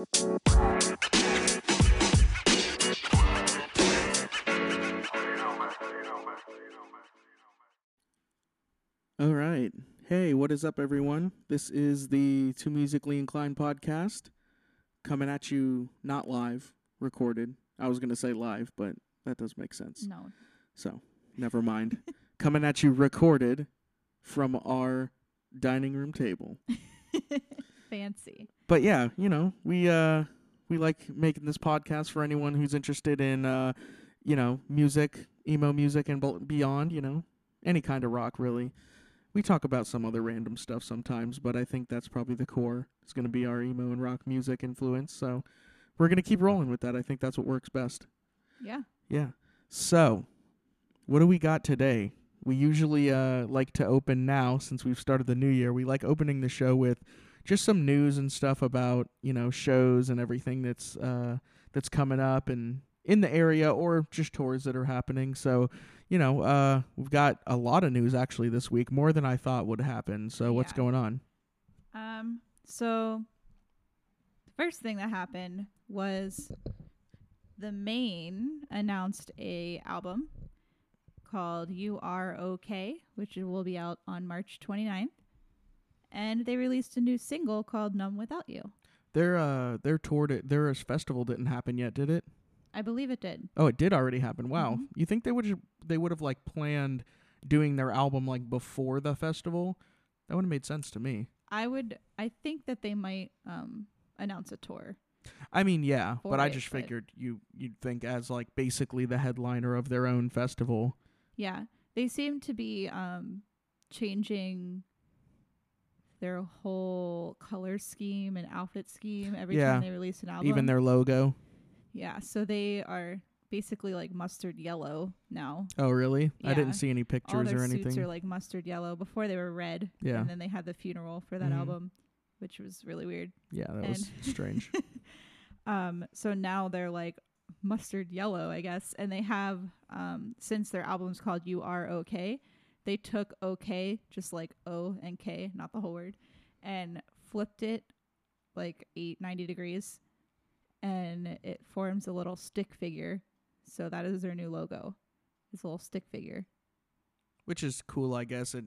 All right. Hey, what is up, everyone? This is the Too Musically Inclined podcast coming at you not live, recorded. I was going to say live, but that does make sense. No. So, never mind. coming at you recorded from our dining room table. Fancy. But yeah, you know, we uh we like making this podcast for anyone who's interested in uh you know, music, emo music and beyond, you know, any kind of rock really. We talk about some other random stuff sometimes, but I think that's probably the core. It's going to be our emo and rock music influence. So, we're going to keep rolling with that. I think that's what works best. Yeah. Yeah. So, what do we got today? We usually uh, like to open now since we've started the new year. We like opening the show with just some news and stuff about you know shows and everything that's uh, that's coming up and in the area or just tours that are happening. So, you know, uh, we've got a lot of news actually this week, more than I thought would happen. So, what's Yeah. going on? Um. So, the first thing that happened was the Maine announced a album called "You Are Okay," which will be out on March 29th, and they released a new single called "Numb Without You." Their uh, their tour, di- their festival didn't happen yet, did it? I believe it did. Oh, it did already happen. Wow. Mhm. You think they would they would have like planned doing their album like before the festival? That would have made sense to me. I would. I think that they might um announce a tour. I mean, yeah, but I just but- figured you you'd think as like basically the headliner of their own festival. Yeah, they seem to be um changing their whole color scheme and outfit scheme every Yeah, time they release an album. Even their logo. yeah, so they are basically like mustard yellow now. Oh, really? I didn't see any pictures All their or suits anything. are like mustard yellow. Before they were red. Yeah. And then they had the funeral for that Mhm. album, which was really weird. yeah, that was strange. Um, so now they're like mustard yellow, I guess, and they have um since their album's called You Are Okay, they took okay, just like O and K, not the whole word, and flipped it like eight ninety degrees, and it forms a little stick figure. So that is their new logo, this little stick figure. Which is cool, I guess. It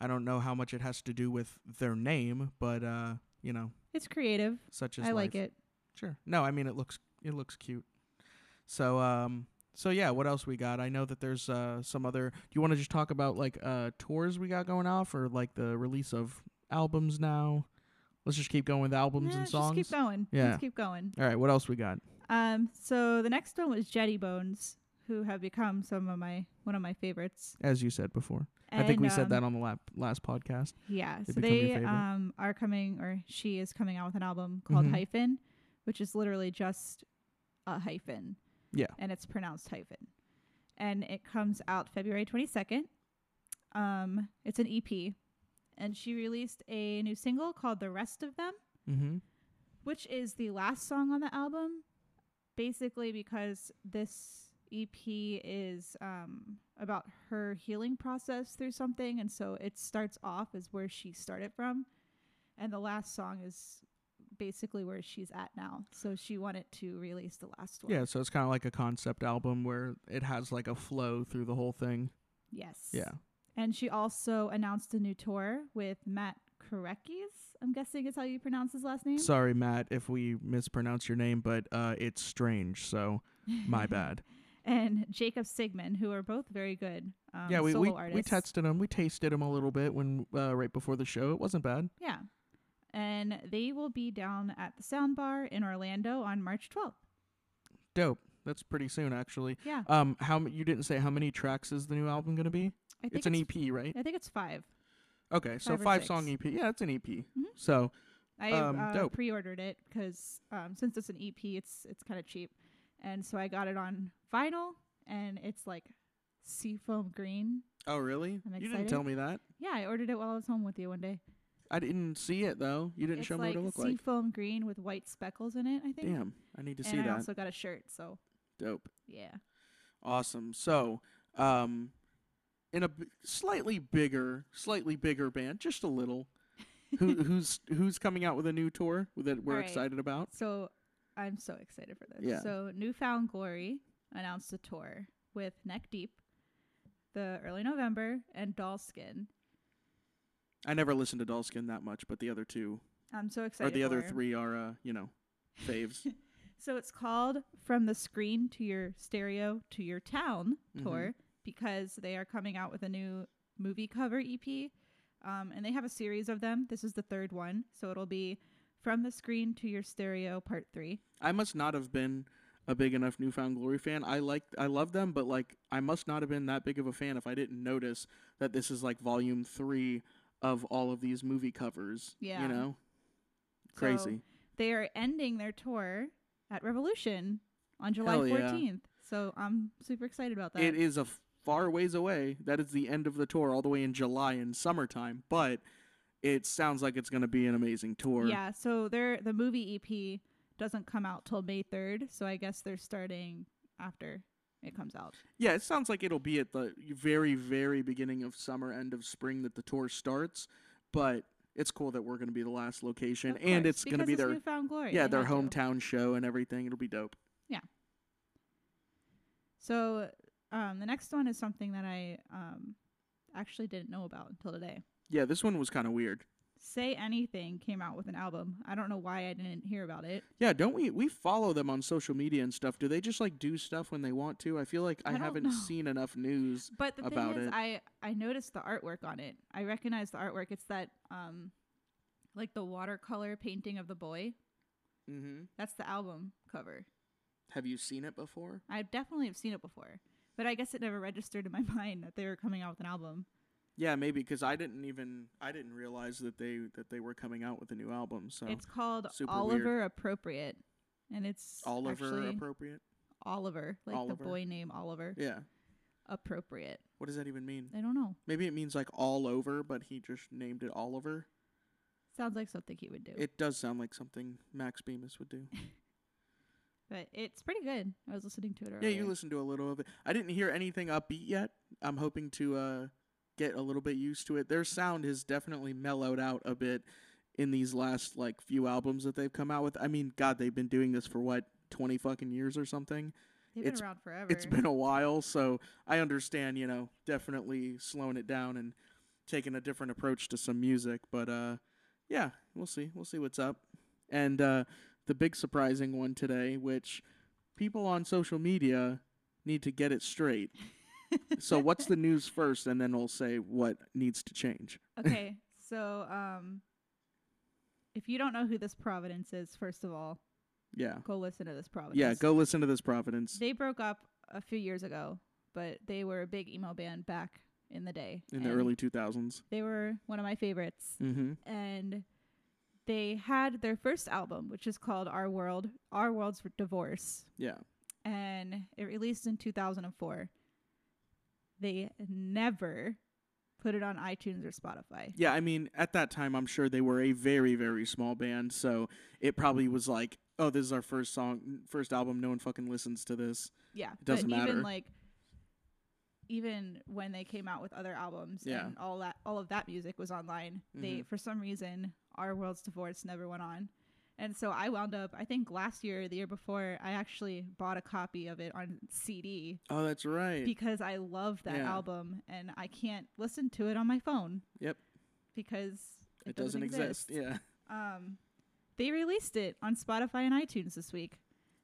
I don't know how much it has to do with their name, but uh, you know, It's creative. such as I like it. Sure. No, I mean it looks it looks cute. So um so yeah, what else we got? I know that there's uh some other Do you want to just talk about like uh tours we got going off or like the release of albums now? Let's just keep going with albums Nah, and songs. just keep going. Yeah. Let's keep going. All right, what else we got? Um, so the next one was Jetty Bones, who have become some of my one of my favorites. As you said before. I think we And, said that um, on the lap, last podcast. Yeah, they so they um are coming, or she is coming out with an album called Mhm. Hyphen, which is literally just a hyphen, Yeah. and it's pronounced hyphen, and it comes out February twenty second. Um, it's an EP, and she released a new single called "The Rest of Them." Mhm. which is the last song on the album basically because this EP is um about her healing process through something and so it starts off as where she started from and the last song is basically where she's at now so she wanted to release the last one Yeah, so it's kind of like a concept album where it has like a flow through the whole thing. yes Yeah. and she also announced a new tour with Matt Korekis I'm guessing is how you pronounce his last name Sorry, Matt, if we mispronounce your name, but uh it's strange, so my bad. and Jacob Sigmund, who are both very good. Um, yeah, we we, artists. we tested them. We tasted them a little bit when uh, right before the show. It wasn't bad. Yeah, and they will be down at the Sound Bar in Orlando on March 12th. Dope. That's pretty soon, actually. Yeah, Um, how m- you didn't say how many tracks is the new album gonna be? I think It's an EP, right? I think it's five. Okay, so five or five song. EP. Yeah, it's an EP. Mhm. So I Um, uh, dope. pre-ordered it because um, since it's an EP, it's it's kind of cheap, and so I got it on vinyl, and it's like seafoam green. oh really? I'm You didn't excited. tell me that. Yeah, I ordered it while I was home with you one day. I didn't see it though. You didn't it's show me like what it looked like. seafoam green with white speckles in it. I think. Damn, I need to and see I that. also got a shirt. So Dope. yeah. Awesome. So, um, in a b- slightly bigger, slightly bigger band, just a little. Who, who's who's coming out with a new tour that we're right. excited about? So I'm so excited for this. Yeah. So New Found Glory announced a tour with Neck Deep, the early November, and Dollskin. I never listened to Dollskin that much, but the other two I'm so or excited. the other three are uh, you know, faves. So it's called From the Screen to Your Stereo to Your Town Mhm. tour because they are coming out with a new movie cover EP. Um, and they have a series of them. This is the third one. So it'll be From the Screen to Your Stereo Part 3. I must not have been a big enough New Found Glory fan. I like I love them, but like I must not have been that big of a fan if I didn't notice that this is like volume three of all of these movie covers. Yeah. You know? So Crazy. they are ending their tour at Revolution on July Hell yeah. 14th. So I'm super excited about that. It is a far ways away. That is the end of the tour, all the way in July in summertime. But it sounds like it's going to be an amazing tour. Yeah, so their the movie EP doesn't come out till May 3rd, so I guess they're starting after it comes out. Yeah, it sounds like it'll be at the very, very beginning of summer, end of spring that the tour starts. But it's cool that we're going to be the last location, and it's going to be their Glory. yeah their had to. hometown show and everything. It'll be dope. Yeah. So um, the next one is something that I um, actually didn't know about until today. Yeah, this one was kind of weird. Say Anything came out with an album. I don't know why I didn't hear about it. Yeah, don't we we follow them on social media and stuff? Do they just like do stuff when they want to? I feel like I, I haven't know. seen enough news. But the About thing is, it. I I noticed the artwork on it. I recognize the artwork. It's that um, like the watercolor painting of the boy. Mm-hmm. That's the album cover. Have you seen it before? I definitely have seen it before, but I guess it never registered in my mind that they were coming out with an album. Yeah, maybe because I didn't even I didn't realize that they that they were coming out with a new album. So It's called super Oliver Appropriate, and it's Oliver appropriate. Oliver, like Oliver. the boy name Oliver. Yeah. Appropriate. What does that even mean? I don't know. Maybe it means like all over, but he just named it Oliver. Sounds like something he would do. It does sound like something Max Bemis would do. but it's pretty good. I was listening to it earlier. yeah, you listened to a little of it. I didn't hear anything upbeat yet. I'm hoping to uh, get a little bit used to it. Their sound has definitely mellowed out a bit in these last like few albums that they've come out with. I mean, God, they've been doing this for what twenty fucking years or something. They've been around forever. It's been a while, so I understand. You know, definitely slowing it down and taking a different approach to some music. But uh, yeah, we'll see. We'll see what's up. And uh, the big surprising one today, which people on social media need to get it straight. So what's the news first, and then we'll say what needs to change. okay, so um, if you don't know who this Providence is, first of all, Yeah, go listen to this Providence. yeah. Go listen to this Providence They broke up a few years ago, but they were a big emo band back in the day. in the early two thousands. They were one of my favorites, Mm-hmm. and they had their first album, which is called Our World, Our World's Divorce, Yeah. and it released in 2004. They never put it on iTunes or Spotify. Yeah, I mean, at that time, I'm sure they were a very, very small band, so it probably was like, oh, this is our first song, first album. No one fucking listens to this. Yeah, doesn't but matter. even like even when they came out with other albums Yeah. and all that all of that music was online, they Mhm. for some reason Our World's Divorce never went on. And so I wound up I think last year the year before I actually bought a copy of it on CD Oh, that's right. because I love that Yeah. album and I can't listen to it on my phone. Yep. Because it, it doesn't exist. Yeah. Um they released it on Spotify and iTunes this week.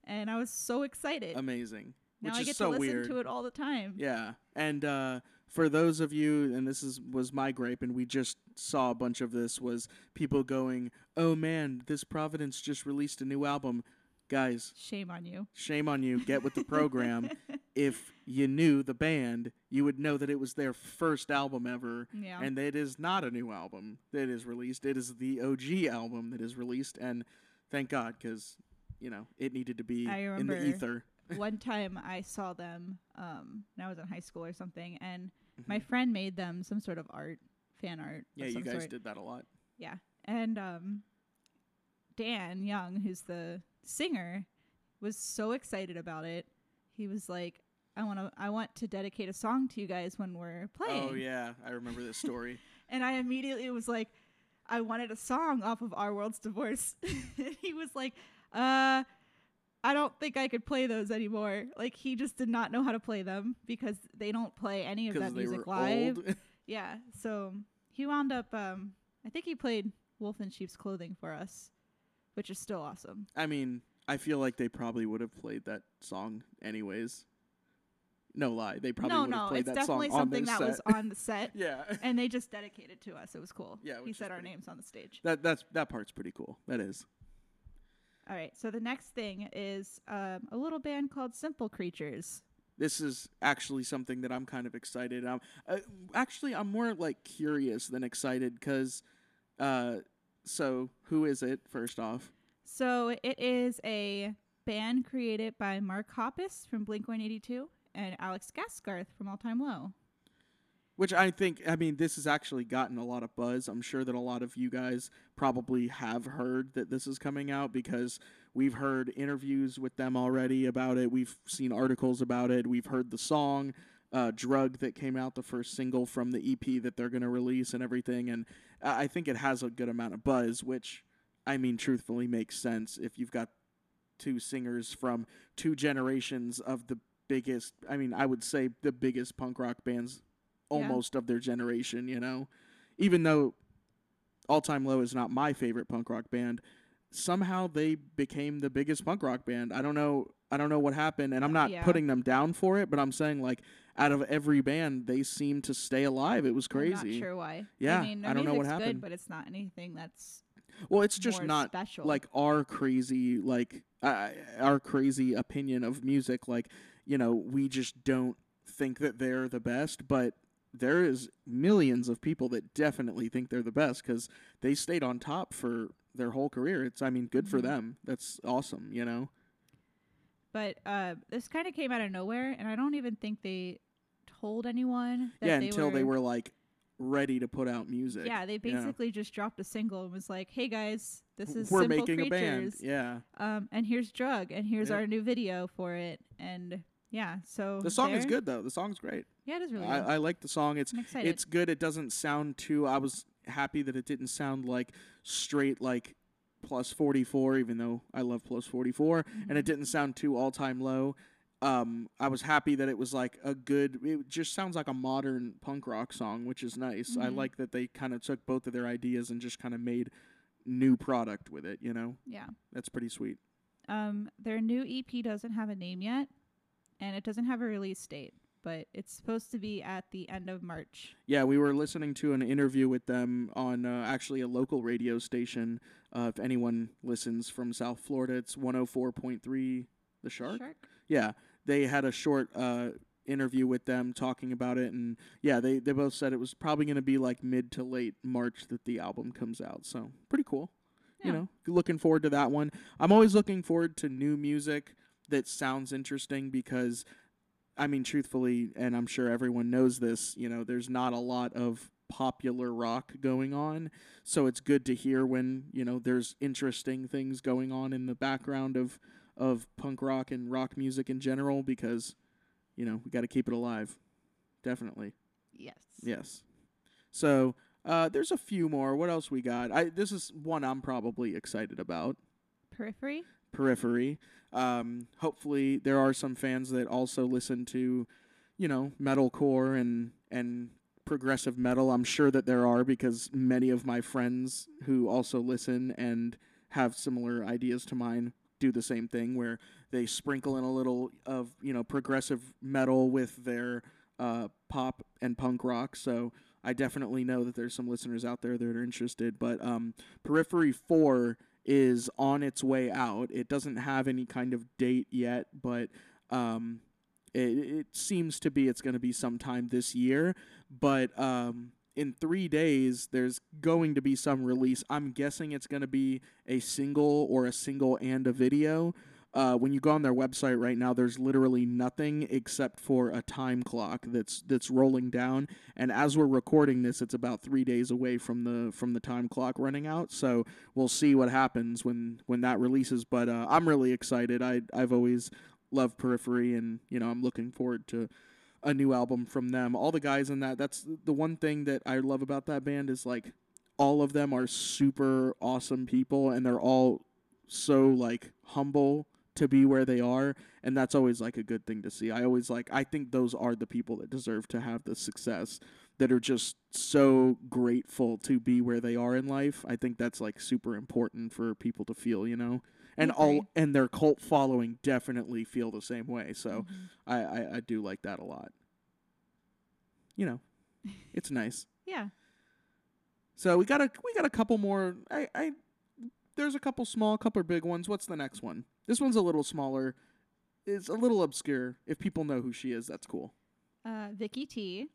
And I was so excited. Amazing. now Which I is get so to listen weird. to it all the time. Yeah. And uh, for those of you, and this is was my gripe, and we just saw a bunch of this, was people going, "Oh man, this Providence just released a new album." Guys, Shame on you. shame on you. Get with the program. if you knew the band, you would know that it was their first album ever. Yeah. And it is not a new album that is released. It is the OG album that is released. And thank God, because, you know, it needed to be in the ether. One time I saw them um, when I was in high school or something, and my Mhm. friend made them some sort of art, fan art. Yeah, you guys sort. did that a lot. Yeah, and um, Dan Young, who's the singer, was so excited about it. He was like, "I want to, I want to dedicate a song to you guys when we're playing." Oh, yeah. I remember this story. And I immediately was like, I wanted a song off of Our World's Divorce. he was like, uh, I don't think I could play those anymore. Like he just did not know how to play them because they don't play any of that music live. Yeah. So he wound up um I think he played Wolf in Sheep's Clothing for us, which is still awesome. I mean, I feel like they probably would have played that song anyways. No lie, they probably no, would have no, played it's that song definitely something that was on the set. yeah, and they just dedicated to us. It was cool. Yeah, he said our names on the stage. that that's that part's pretty cool. That is. All right. So the next thing is um, a little band called Simple Creatures. This is actually something that I'm kind of excited. Um, uh, actually, I'm more like curious than excited because, uh, so who is it? First off, So it is a band created by Mark Hoppus from Blink 182 and Alex Gaskarth from All Time Low. Which I think, I mean, this has actually gotten a lot of buzz. I'm sure that a lot of you guys probably have heard that this is coming out because we've heard interviews with them already about it. We've seen articles about it. We've heard the song uh, "Drug" that came out, the first single from the EP that they're going to release, and everything. And I I think it has a good amount of buzz, which I mean, truthfully, makes sense if you've got two singers from two generations of the biggest. I mean, I would say the biggest punk rock bands Yeah. almost of their generation, you know. Even though All Time Low is not my favorite punk rock band, somehow they became the biggest punk rock band. I don't know I don't know what happened and I'm not Yeah. putting them down for it, but I'm saying like out of every band they seem to stay alive. It was I'm crazy. not sure why. Yeah, I mean, I don't know what happened. Good, but it's not anything that's Well, it's just not special. like our crazy like uh, our crazy opinion of music like you know we just don't think that they're the best but there is millions of people that definitely think they're the best because they stayed on top for their whole career it's i mean good for Mhm. them that's awesome you know But uh, this kind of came out of nowhere, and I don't even think they told anyone. That yeah they until were, they were like ready to put out music Yeah, they basically just dropped a single and was like, "Hey guys, this is we're Simple making a band yeah um, and here's Drug, and here's Yep. our new video for it." And yeah, so the song is good though the song's great Yeah, it is really I, good. I like the song it's it's good. It doesn't sound too. I was happy that it didn't sound like straight like plus 44, even though I love plus 44, and it Mhm. didn't sound too all time low. Um, I was happy that it was like a good. It just sounds like a modern punk rock song, which is nice. I Mhm. like that they kind of took both of their ideas and just kind of made new product with it. You know, yeah. that's pretty sweet. Um, their new EP doesn't have a name yet, and it doesn't have a release date, but it's supposed to be at the end of March. Yeah, we were listening to an interview with them on uh, actually a local radio station. Uh, if anyone listens from South Florida, it's 104.3 The Shark. Shark? Yeah, they had a short uh, interview with them talking about it, and yeah, they, they both said it was probably going to be like mid to late March that the album comes out. So pretty cool. Yeah. You know, looking forward to that one. I'm always looking forward to new music that sounds interesting because, I mean, truthfully, and I'm sure everyone knows this, you know, there's not a lot of popular rock going on. So it's good to hear when, you know, there's interesting things going on in the background of of punk rock and rock music in general because, you know, we got to keep it alive. Definitely. Yes. Yes. So, uh, there's a few more. What else we got? I this is one I'm probably excited about. Periphery. Periphery. Um, hopefully there are some fans that also listen to, you know, metalcore and and progressive metal. I'm sure that there are because many of my friends who also listen and have similar ideas to mine do the same thing where they sprinkle in a little of, you know, progressive metal with their uh, pop and punk rock. So I definitely know that there's some listeners out there that are interested. But um, Periphery 4 is on its way out. It doesn't have any kind of date yet, but um, it, it seems to be it's going to be sometime this year. But um, in three days, there's going to be some release. I'm guessing it's going to be a single or a single and a video. Uh, when you go on their website right now, there's literally nothing except for a time clock that's that's rolling down. And as we're recording this, it's about three days away from the from the time clock running out. So we'll see what happens when when that releases. But uh, I'm really excited. I I've always loved Periphery, and you know I'm looking forward to a new album from them. All the guys in that. That's the one thing that I love about that band is like all of them are super awesome people and they're all so like humble to be where they are and that's always like a good thing to see. I always like I think those are the people that deserve to have the success that are just so grateful to be where they are in life. I think that's like super important for people to feel, you know. And all and their cult following definitely feel the same way. So Mhm. I, I, I do like that a lot. You know, it's nice. yeah. So we got a we got a couple more. I, I there's a couple small, couple big ones. What's the next one? This one's a little smaller. It's a little obscure. If people know who she is, that's cool. Uh, Vicky T.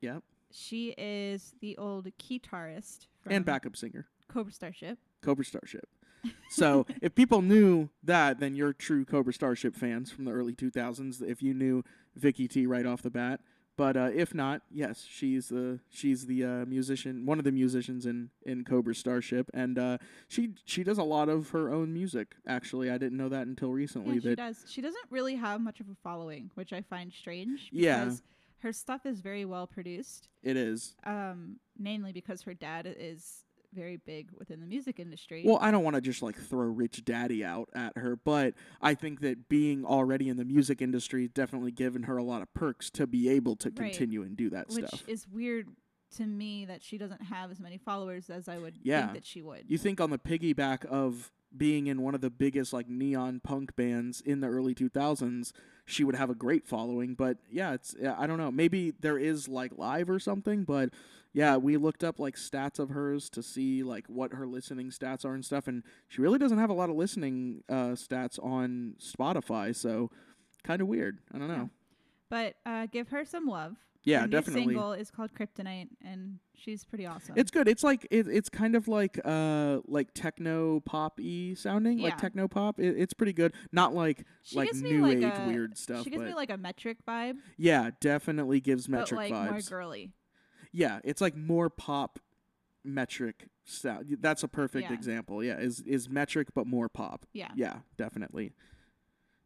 Yep. She is the old guitarist from And backup singer, Cobra Starship. Cobra Starship. So if people knew that, then you're true Cobra Starship fans from the early 2000s. If you knew Vicky T right off the bat, but uh, if not, yes, she's the she's the uh, musician, one of the musicians in in Cobra Starship, and uh, she she does a lot of her own music. Actually, I didn't know that until recently. Yeah, she does. She doesn't really have much of a following, which I find strange. Yeah. Because her stuff is very well produced. it is. Um, mainly because her dad is very big within the music industry. Well, I don't want to just like throw Rich Daddy out at her, but I think that being already in the music industry definitely given her a lot of perks to be able to Right. continue and do that which stuff. is weird to me that she doesn't have as many followers as I would Yeah. think that she would. You think on the piggyback of being in one of the biggest like neon punk bands in the early 2000s, she would have a great following, but yeah, it's yeah, I don't know. Maybe there is like live or something, but yeah, we looked up like stats of hers to see like what her listening stats are and stuff and she really doesn't have a lot of listening uh stats on Spotify, so kind of weird. I don't know. but uh, give her some love. Yeah, definitely. single is called Kryptonite, and she's pretty awesome. It's good. It's like it, it's kind of like uh like techno pop y sounding, Yeah. like techno pop. It, it's pretty good. Not like she like new like age a, weird stuff, She gives but me like a metric vibe, yeah, definitely gives but metric like more girly. Yeah, it's like more pop metric sound. That's a perfect Yeah. example. Yeah, is is metric but more pop. Yeah. Yeah, definitely.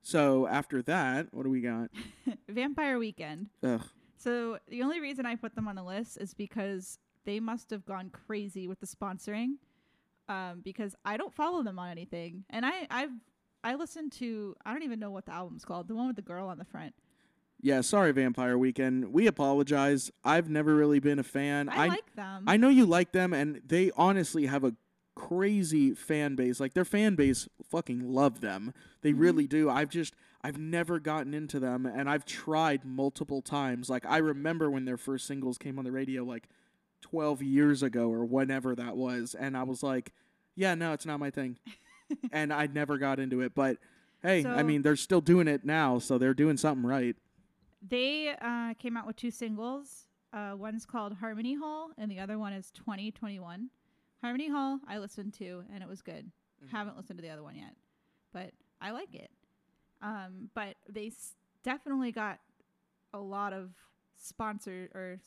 So after that, what do we got? Vampire Weekend. Ugh. So the only reason I put them on the list is because they must have gone crazy with the sponsoring. Um, because I don't follow them on anything, and I I've I listened to I don't even know what the album's called, the one with the girl on the front. Yeah, sorry, Vampire Weekend. We apologize. I've never really been a fan. I, like them. I know you like them, and they honestly have a crazy fan base. Like their fan base fucking love them. They Mhm. really do. I've just I've never gotten into them, and I've tried multiple times. Like I remember when their first singles came on the radio, like twelve years ago or whenever that was, and I was like, yeah, no, it's not my thing, and I never got into it. But hey, I mean, they're still doing it now, so they're doing something right. They uh, came out with two singles. Uh, one's called Harmony Hall, and the other one is 2021. Harmony Hall, I listened to, and it was good. Mhm. Haven't listened to the other one yet, but I like it. Um, but they s- definitely got a lot of sponsored or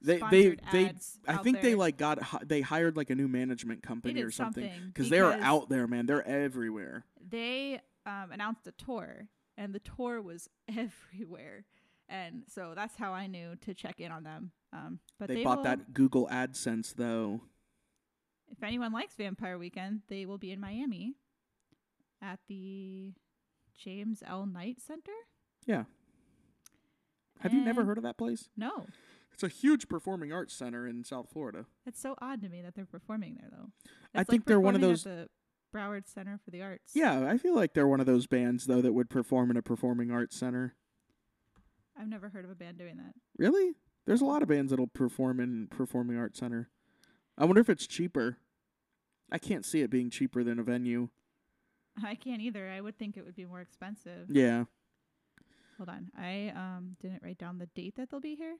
They they they I think they like got hi- they hired like a new management company or something something because they're out there, man. They're everywhere. They um, announced a tour, and the tour was everywhere. And so that's how I knew to check in on them. Um, but they, they, bought will, that Google AdSense though. if anyone likes Vampire Weekend, they will be in Miami at the James L. Knight Center. Yeah. Have you never heard of that place? No, It's a huge performing arts center in South Florida. it's so odd to me that they're performing there, though. I think like they're one of those- the Broward Center for the Arts. Yeah, I feel like they're one of those bands though that would perform in a performing arts center. I've never heard of a band doing that. Really? There's a lot of bands that'll perform in performing arts center. I wonder if it's cheaper. I can't see it being cheaper than a venue. I can't either. I would think it would be more expensive. Yeah. Hold on. I um didn't write down the date that they'll be here.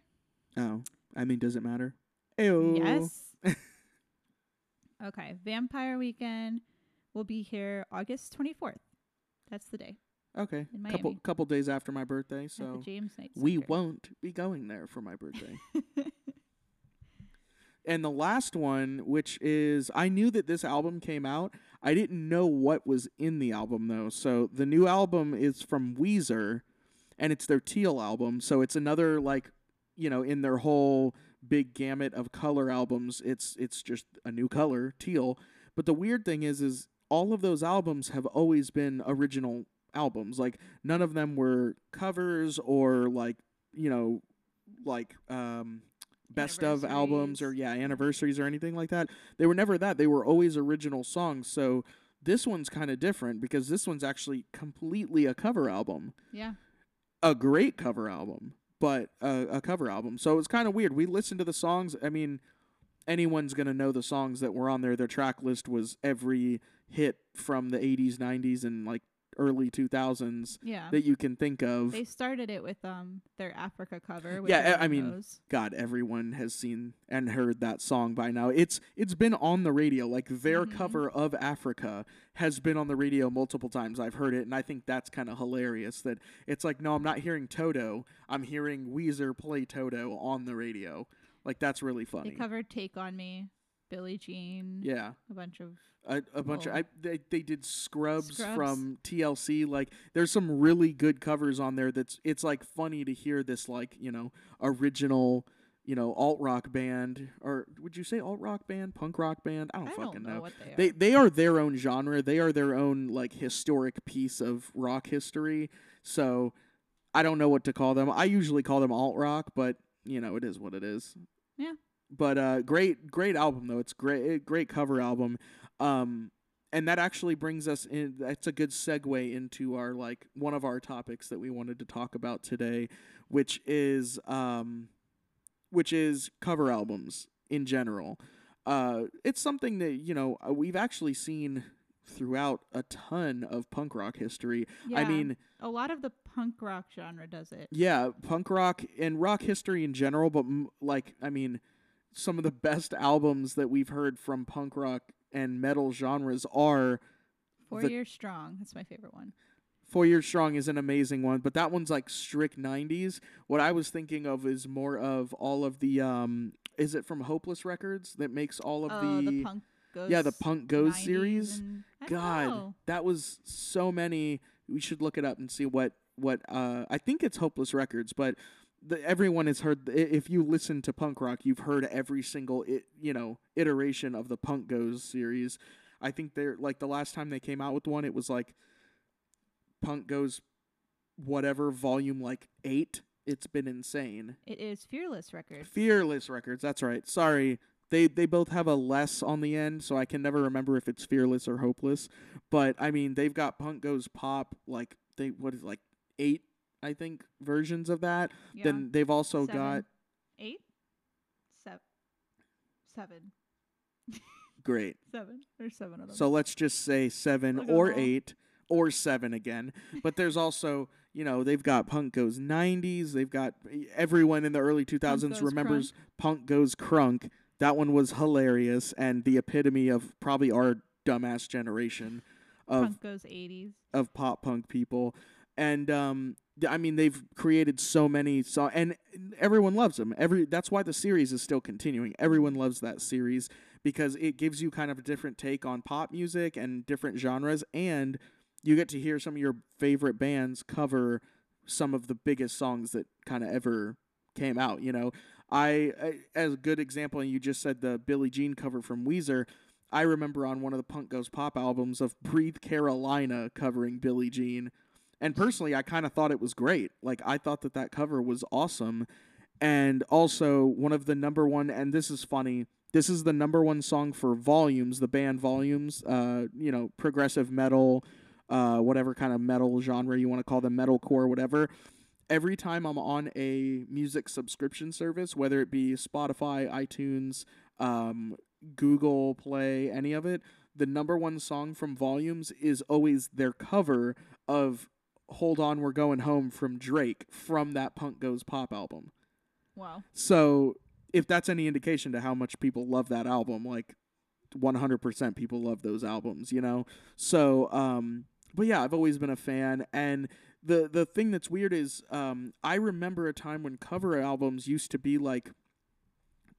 Oh, I mean, does it matter? Ayo. Yes. okay. Vampire Weekend will be here August 24th. That's the day Okay. Couple couple days after my birthday, so James Knight we Center. won't be going there for my birthday. and the last one, which is I knew that this album came out. I didn't know what was in the album though. So the new album is from Weezer and it's their Teal album. So it's another like, you know, in their whole big gamut of color albums. It's it's just a new color, teal. But the weird thing is is all of those albums have always been original albums. Like none of them were covers or like, you know, like um best of albums or yeah, anniversaries or anything like that. They were never that. They were always original songs. So this one's kind of different because this one's actually completely a cover album Yeah. a great cover album, but a, a cover album. So it's kind of weird. We listened to the songs. I mean, anyone's gonna know the songs that were on there. Their track list was every hit from the '80s, '90s, and like early 2000s Yeah. that you can think of. They started it with um their Africa cover. Which Yeah, I- I mean. God, everyone has seen and heard that song by now. It's it's been on the radio. Like their Mhm. cover of Africa has been on the radio multiple times. I've heard it, and I think that's kind of hilarious. That it's like, no, I'm not hearing Toto. I'm hearing Weezer play Toto on the radio. Like that's really funny. they covered "Take on Me," Billie Jean, yeah, a bunch of a, a bunch of I, they they did Scrubs, Scrubs. from TLC. Like there's some really good covers on there. That's it's like funny to hear this like you know original you know alt rock band or would you say alt rock band punk rock band? I don't I fucking don't know, know. what they are. They they are their own genre. They are their own like historic piece of rock history. So I don't know what to call them. I usually call them alt rock, but you know it is what it is. Yeah. But uh, great great album though. It's great great cover album. Um, and that actually brings us in. That's a good segue into our like one of our topics that we wanted to talk about today, which is um, which is cover albums in general. Uh, it's something that you know uh, we've actually seen throughout a ton of punk rock history. I mean, a lot of the punk rock genre does it. yeah, punk rock and rock history in general, but m- like, I mean, some of the best albums that we've heard from punk rock and metal genres are Four The- Years Strong. That's my favorite one. Four Years Strong is an amazing one, but that one's like strict 90s. What I was thinking of is more of all of the, um, is it from Hopeless Records that makes all of oh, the, punk goes. yeah, the Punk Goes series? God, know. that was so many. We should look it up and see what what. Uh, I think it's Hopeless Records, but the, everyone has heard. If you listen to punk rock, you've heard every single it, you know iteration of the Punk Goes series. I think they're like the last time they came out with one, it was like Punk Goes whatever volume like eight. It's been insane. It is Fearless Records. Fearless Records. That's right. Sorry. They they both have a less on the end, so I can never remember if it's Fearless or Hopeless. But I mean, they've got Punk Goes Pop like they what is like eight I think versions of that. yeah. Then they've also Seven. got eight, seven, seven, great. seven. There's seven of them. So let's just say seven I don't or eight or seven again. But there's also, you know, they've got Punk Goes 90s. They've got everyone in the early 2000s Goes remembers Punk Goes Crunk. That one was hilarious and the epitome of probably our dumbass generation of Punk goes 80s. of pop punk people. And um I mean they've created so many so and everyone loves them. Every that's why the series is still continuing. Everyone loves that series because it gives you kind of a different take on pop music and different genres and you get to hear some of your favorite bands cover some of the biggest songs that kind of ever came out, you know. I, I as a good example and you just said the Billie Jean cover from Weezer, I remember on one of the Punk Goes Pop albums of Breathe Carolina covering Billie Jean. And personally, I kind of thought it was great. Like, I thought that that cover was awesome. And also, one of the number one, and this is funny, this is the number one song for Volumes, the band Volumes, uh, you know, progressive metal, uh, whatever kind of metal genre you want to call them, metalcore, whatever. Every time I'm on a music subscription service, whether it be Spotify, iTunes, um, Google Play, any of it, the number one song from Volumes is always their cover of Hold On We're Going Home from Drake from that Punk Goes Pop album. Wow. So, if that's any indication to how much people love that album, like 100% people love those albums, you know? So, um, but yeah, I've always been a fan. And the, the thing that's weird is um, I remember a time when cover albums used to be like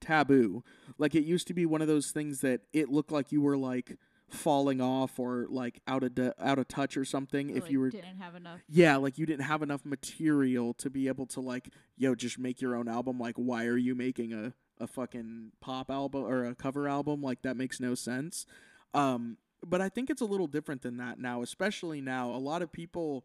taboo. Like it used to be one of those things that it looked like you were like falling off or like out of du- out of touch or something Or, if like, you were didn't have enough. yeah, like you didn't have enough material to be able to like, yo, just make your own album. Like, why are you making a, a fucking pop album or a cover album. Like that makes no sense. Um, but I think it's a little different than that now, especially now. A lot of people,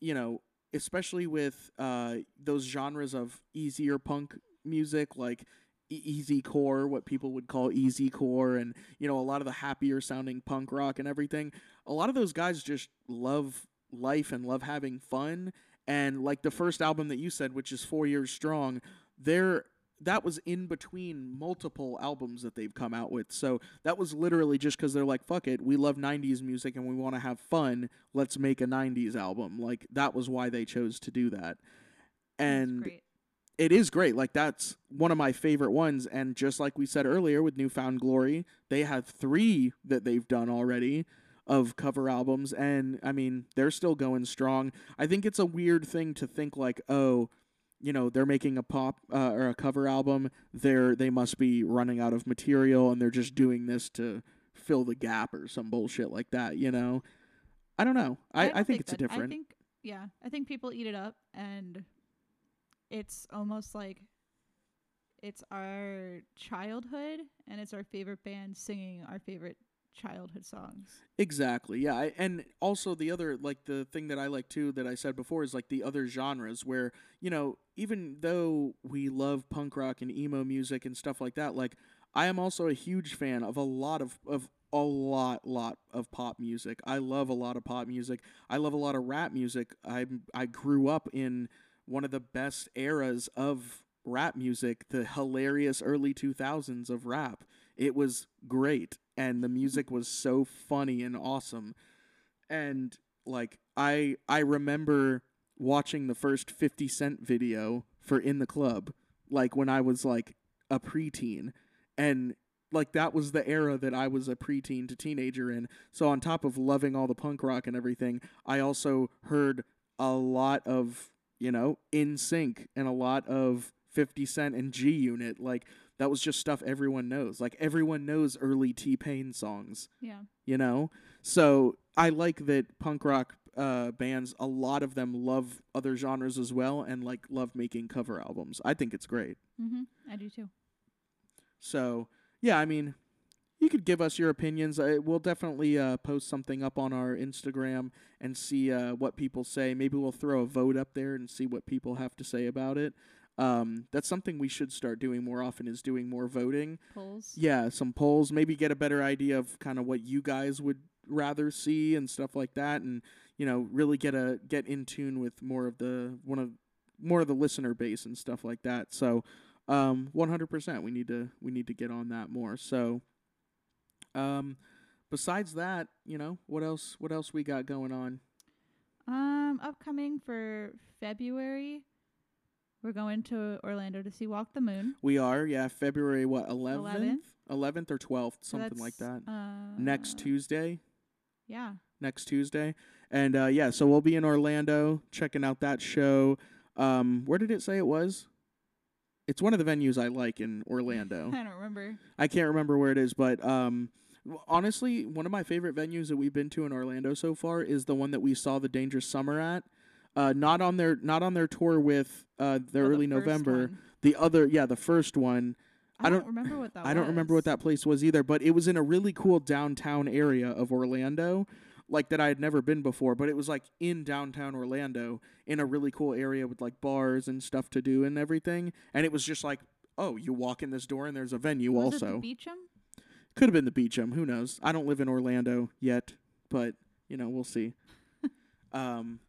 you know, especially with uh, those genres of easier punk music, like easy core, what people would call easy core, and you know, a lot of the happier sounding punk rock and everything. A lot of those guys just love life and love having fun. And like the first album that you said, which is four years strong, they're that was in between multiple albums that they've come out with. So that was literally just because they're like, fuck it, we love 90s music and we want to have fun. Let's make a 90s album. Like, that was why they chose to do that. And Great. It is great. Like, that's one of my favorite ones. And just like we said earlier with New Found Glory, they have three that they've done already of cover albums. And I mean, they're still going strong. I think it's a weird thing to think, like, oh, you know they're making a pop uh, or a cover album they're they must be running out of material and they're just doing this to fill the gap or some bullshit like that you know i don't know i, I, don't think, it's that- different I think yeah, I think people eat it up, and it's almost like it's our childhood, and it's our favorite band singing our favorite childhood songs. Exactly. Yeah. I, and also the other like the thing that I like too that I said before is like the other genres where, you know, even though we love punk rock and emo music and stuff like that, like I am also a huge fan of a lot of of a lot lot of pop music. I love a lot of pop music. I love a lot of rap music. I I grew up in one of the best eras of rap music, the hilarious early 2000s of rap. It was great and the music was so funny and awesome. And like I I remember watching the first 50 Cent video for In the Club like when I was like a preteen and like that was the era that I was a preteen to teenager in. So on top of loving all the punk rock and everything, I also heard a lot of, you know, NSYNC and a lot of 50 Cent and G Unit like that was just stuff everyone knows. Like everyone knows early T Pain songs, Yeah, you know? So I like that punk rock uh, bands, a lot of them love other genres as well and like love making cover albums. I think it's great. mm-hmm. I do too. So yeah, I mean, you could give us your opinions. I, we'll definitely uh, post something up on our Instagram and see uh, what people say. Maybe we'll throw a vote up there and see what people have to say about it. Um, that's something we should start doing more often is doing more voting. Polls. Yeah, some polls, maybe get a better idea of kind of what you guys would rather see and stuff like that and you know, really get a get in tune with more of the one of more of the listener base and stuff like that. So, um 100% we need to we need to get on that more. So, um besides that, you know, what else what else we got going on? Um, upcoming for February, we're going to Orlando to see Walk the Moon. We are, yeah, February what, 11th? 11th? 11th or 12th, So something like that. Uh, Next Tuesday. Yeah. next Tuesday. And uh, yeah, so we'll be in Orlando checking out that show. Um, where did it say it was? It's one of the venues I like in Orlando. I don't remember. I can't remember where it is, but um, honestly, one of my favorite venues that we've been to in Orlando so far is the one that we saw the Dangerous Summer at. Uh, not on their not on their tour with uh, the Oh, early first November. one. The other, yeah, the first one. I, I don't, don't- remember what that I don't remember what that place was either, but it was in a really cool downtown area of Orlando, like that I had never been before. But it was like in downtown Orlando, in a really cool area with like bars and stuff to do and everything. And it was just like, oh, you walk in this door and there's a venue was also. it the Beacham? Could have been the Beacham. Who knows? I don't live in Orlando yet, but you know we'll see. um,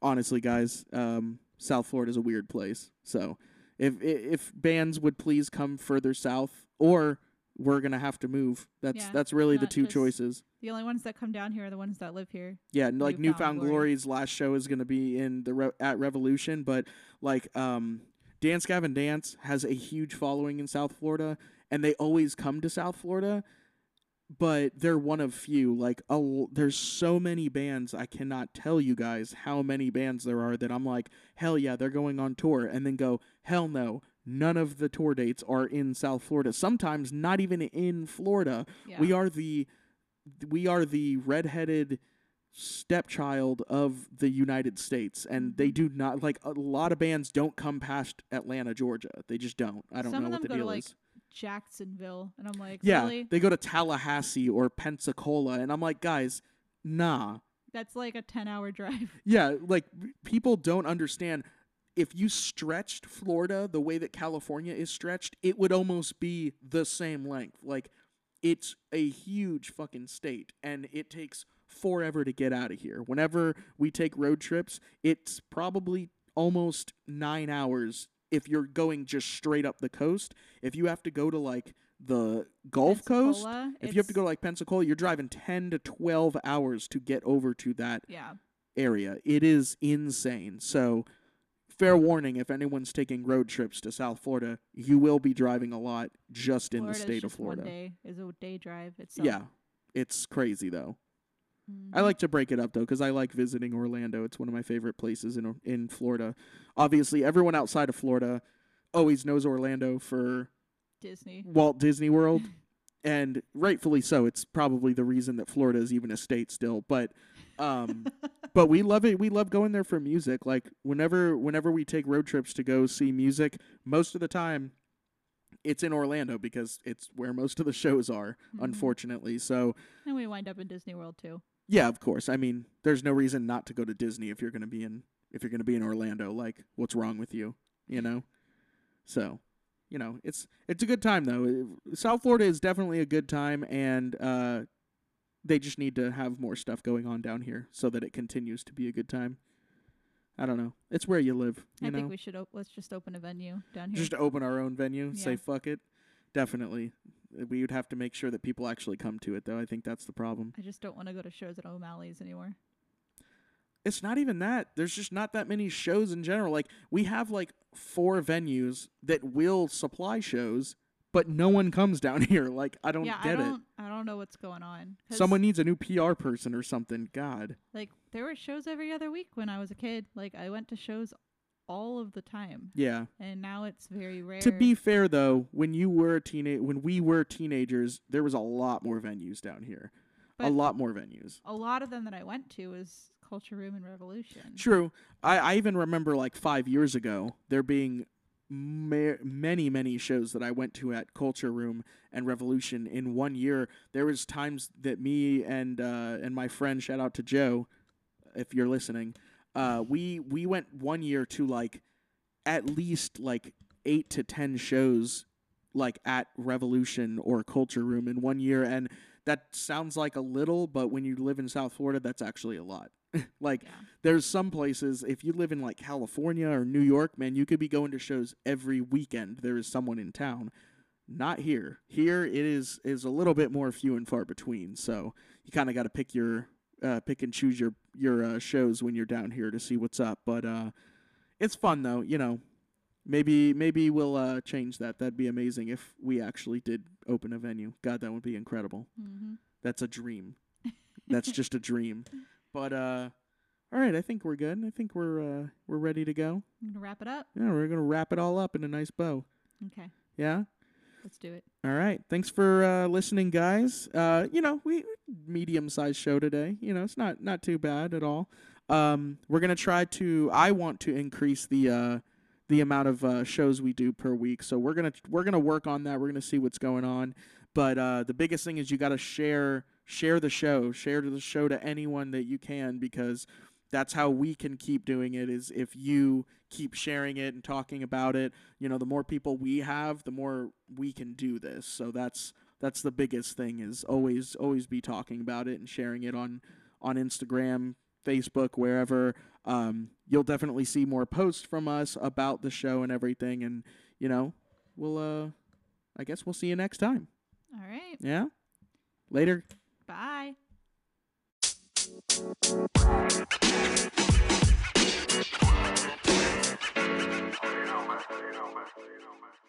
honestly, guys, um, South Florida is a weird place. So if if bands would please come further south, or we're gonna have to move. That's Yeah, that's really the two choices. The only ones that come down here are the ones that live here. Yeah, and like New Found Newfound Glory. Glory's last show is gonna be in the Re- at Revolution, but like um, Dance Gavin Dance has a huge following in South Florida, and they always come to South Florida, but they're one of few. Like, a there's so many bands I cannot tell you guys how many bands there are that I'm like, hell yeah, they're going on tour, and then go, hell no. None of the tour dates are in South Florida. Sometimes not even in Florida Yeah. we are the we are the redheaded stepchild of the United States, and they mm-hmm. do not like a lot of bands don't come past Atlanta, Georgia. They just don't. I don't Some know what the them go to, deal like, is. Jacksonville, and I'm like, Yeah, really? they go to Tallahassee or Pensacola, and I'm like, guys, nah. That's like a 10 hour drive. Yeah, like people don't understand. If you stretched Florida the way that California is stretched, it would almost be the same length. Like, it's a huge fucking state, and it takes forever to get out of here. Whenever we take road trips, it's probably almost nine hours if you're going just straight up the coast. If you have to go to like the Gulf Coast, if you have to go to like Pensacola, you're driving 10 to 12 hours to get over to that Yeah. area. It is insane. So, fair warning if anyone's taking road trips to South Florida, you will be driving a lot just in the state of Florida. One day is a day drive itself. Uh, yeah. It's crazy though. I Mhm. like to break it up though cuz I like visiting Orlando. It's one of my favorite places in in Florida. Obviously, everyone outside of Florida always knows Orlando for Disney. Walt Disney World, and rightfully so. It's probably the reason that Florida is even a state still. But, um, but we love it. We love going there for music. Like whenever whenever we take road trips to go see music, most of the time, it's in Orlando because it's where most of the shows are. Mhm. Unfortunately, so and we wind up in Disney World too. Yeah, of course. I mean, there's no reason not to go to Disney if you're gonna be in if you're gonna be in Orlando. Like, what's wrong with you? You know. So, you know, it's it's a good time though. South Florida is definitely a good time, and uh, they just need to have more stuff going on down here so that it continues to be a good time. I don't know. It's where you live. You I know, think we should op- let's just open a venue down here. just open our own venue. Say fuck it. Definitely, we would have to make sure that people actually come to it, though. I think that's the problem. I just don't want to go to shows at O'Malley's anymore. it's not even that. There's just not that many shows in general. Like we have like four venues that will supply shows, but no one comes down here. Like I don't yeah, get I it. don't I don't know what's going on. Someone needs a new PR person or something. God. like there were shows every other week when I was a kid. Like I went to shows all of the time. Yeah. And now it's very rare. To be fair though, when you were a teenage when we were teenagers, there was a lot more venues down here. a lot more venues. a lot of them that I went to was Culture Room and Revolution. True. I, I even remember like five years ago there being ma- many many shows that I went to at Culture Room and Revolution in one year. There was times that me and uh, and my friend, shout out to Joe, if you're listening, uh, we we went one year to like at least like eight to ten shows like at Revolution or Culture Room in one year, and that sounds like a little, but when you live in South Florida, that's actually a lot. like Yeah. there's some places if you live in like California or New York, man, you could be going to shows every weekend. There is someone in town. Not here. Here it is is a little bit more few and far between. So you kind of got to pick your uh, pick and choose your your uh, shows when you're down here to see what's up. But uh, it's fun though. You know, maybe maybe we'll uh, change that. That'd be amazing if we actually did open a venue. God, that would be incredible. Mm-hmm. That's a dream. That's just a dream. But uh all right, I think we're good. I think we're uh we're ready to go. I'm gonna wrap it up. Yeah, we're going to wrap it all up in a nice bow. Okay, Yeah? Let's do it. All right. Thanks for uh listening, guys. Uh you know, we medium-sized show today. You know, it's not not too bad at all. Um we're to try to I want to increase the uh the amount of uh, shows we do per week. So we're gonna we're gonna work on that. We're gonna see what's going on. But uh, the biggest thing is you got to share share the show, share the show to anyone that you can because that's how we can keep doing it. Is if you keep sharing it and talking about it. You know, the more people we have, the more we can do this. So that's that's the biggest thing is always always be talking about it and sharing it on on Instagram, Facebook, wherever. Um, you'll definitely see more posts from us about the show and everything. And you know, we'll uh, I guess we'll see you next time. All right, Yeah. Later. bye. Thank you.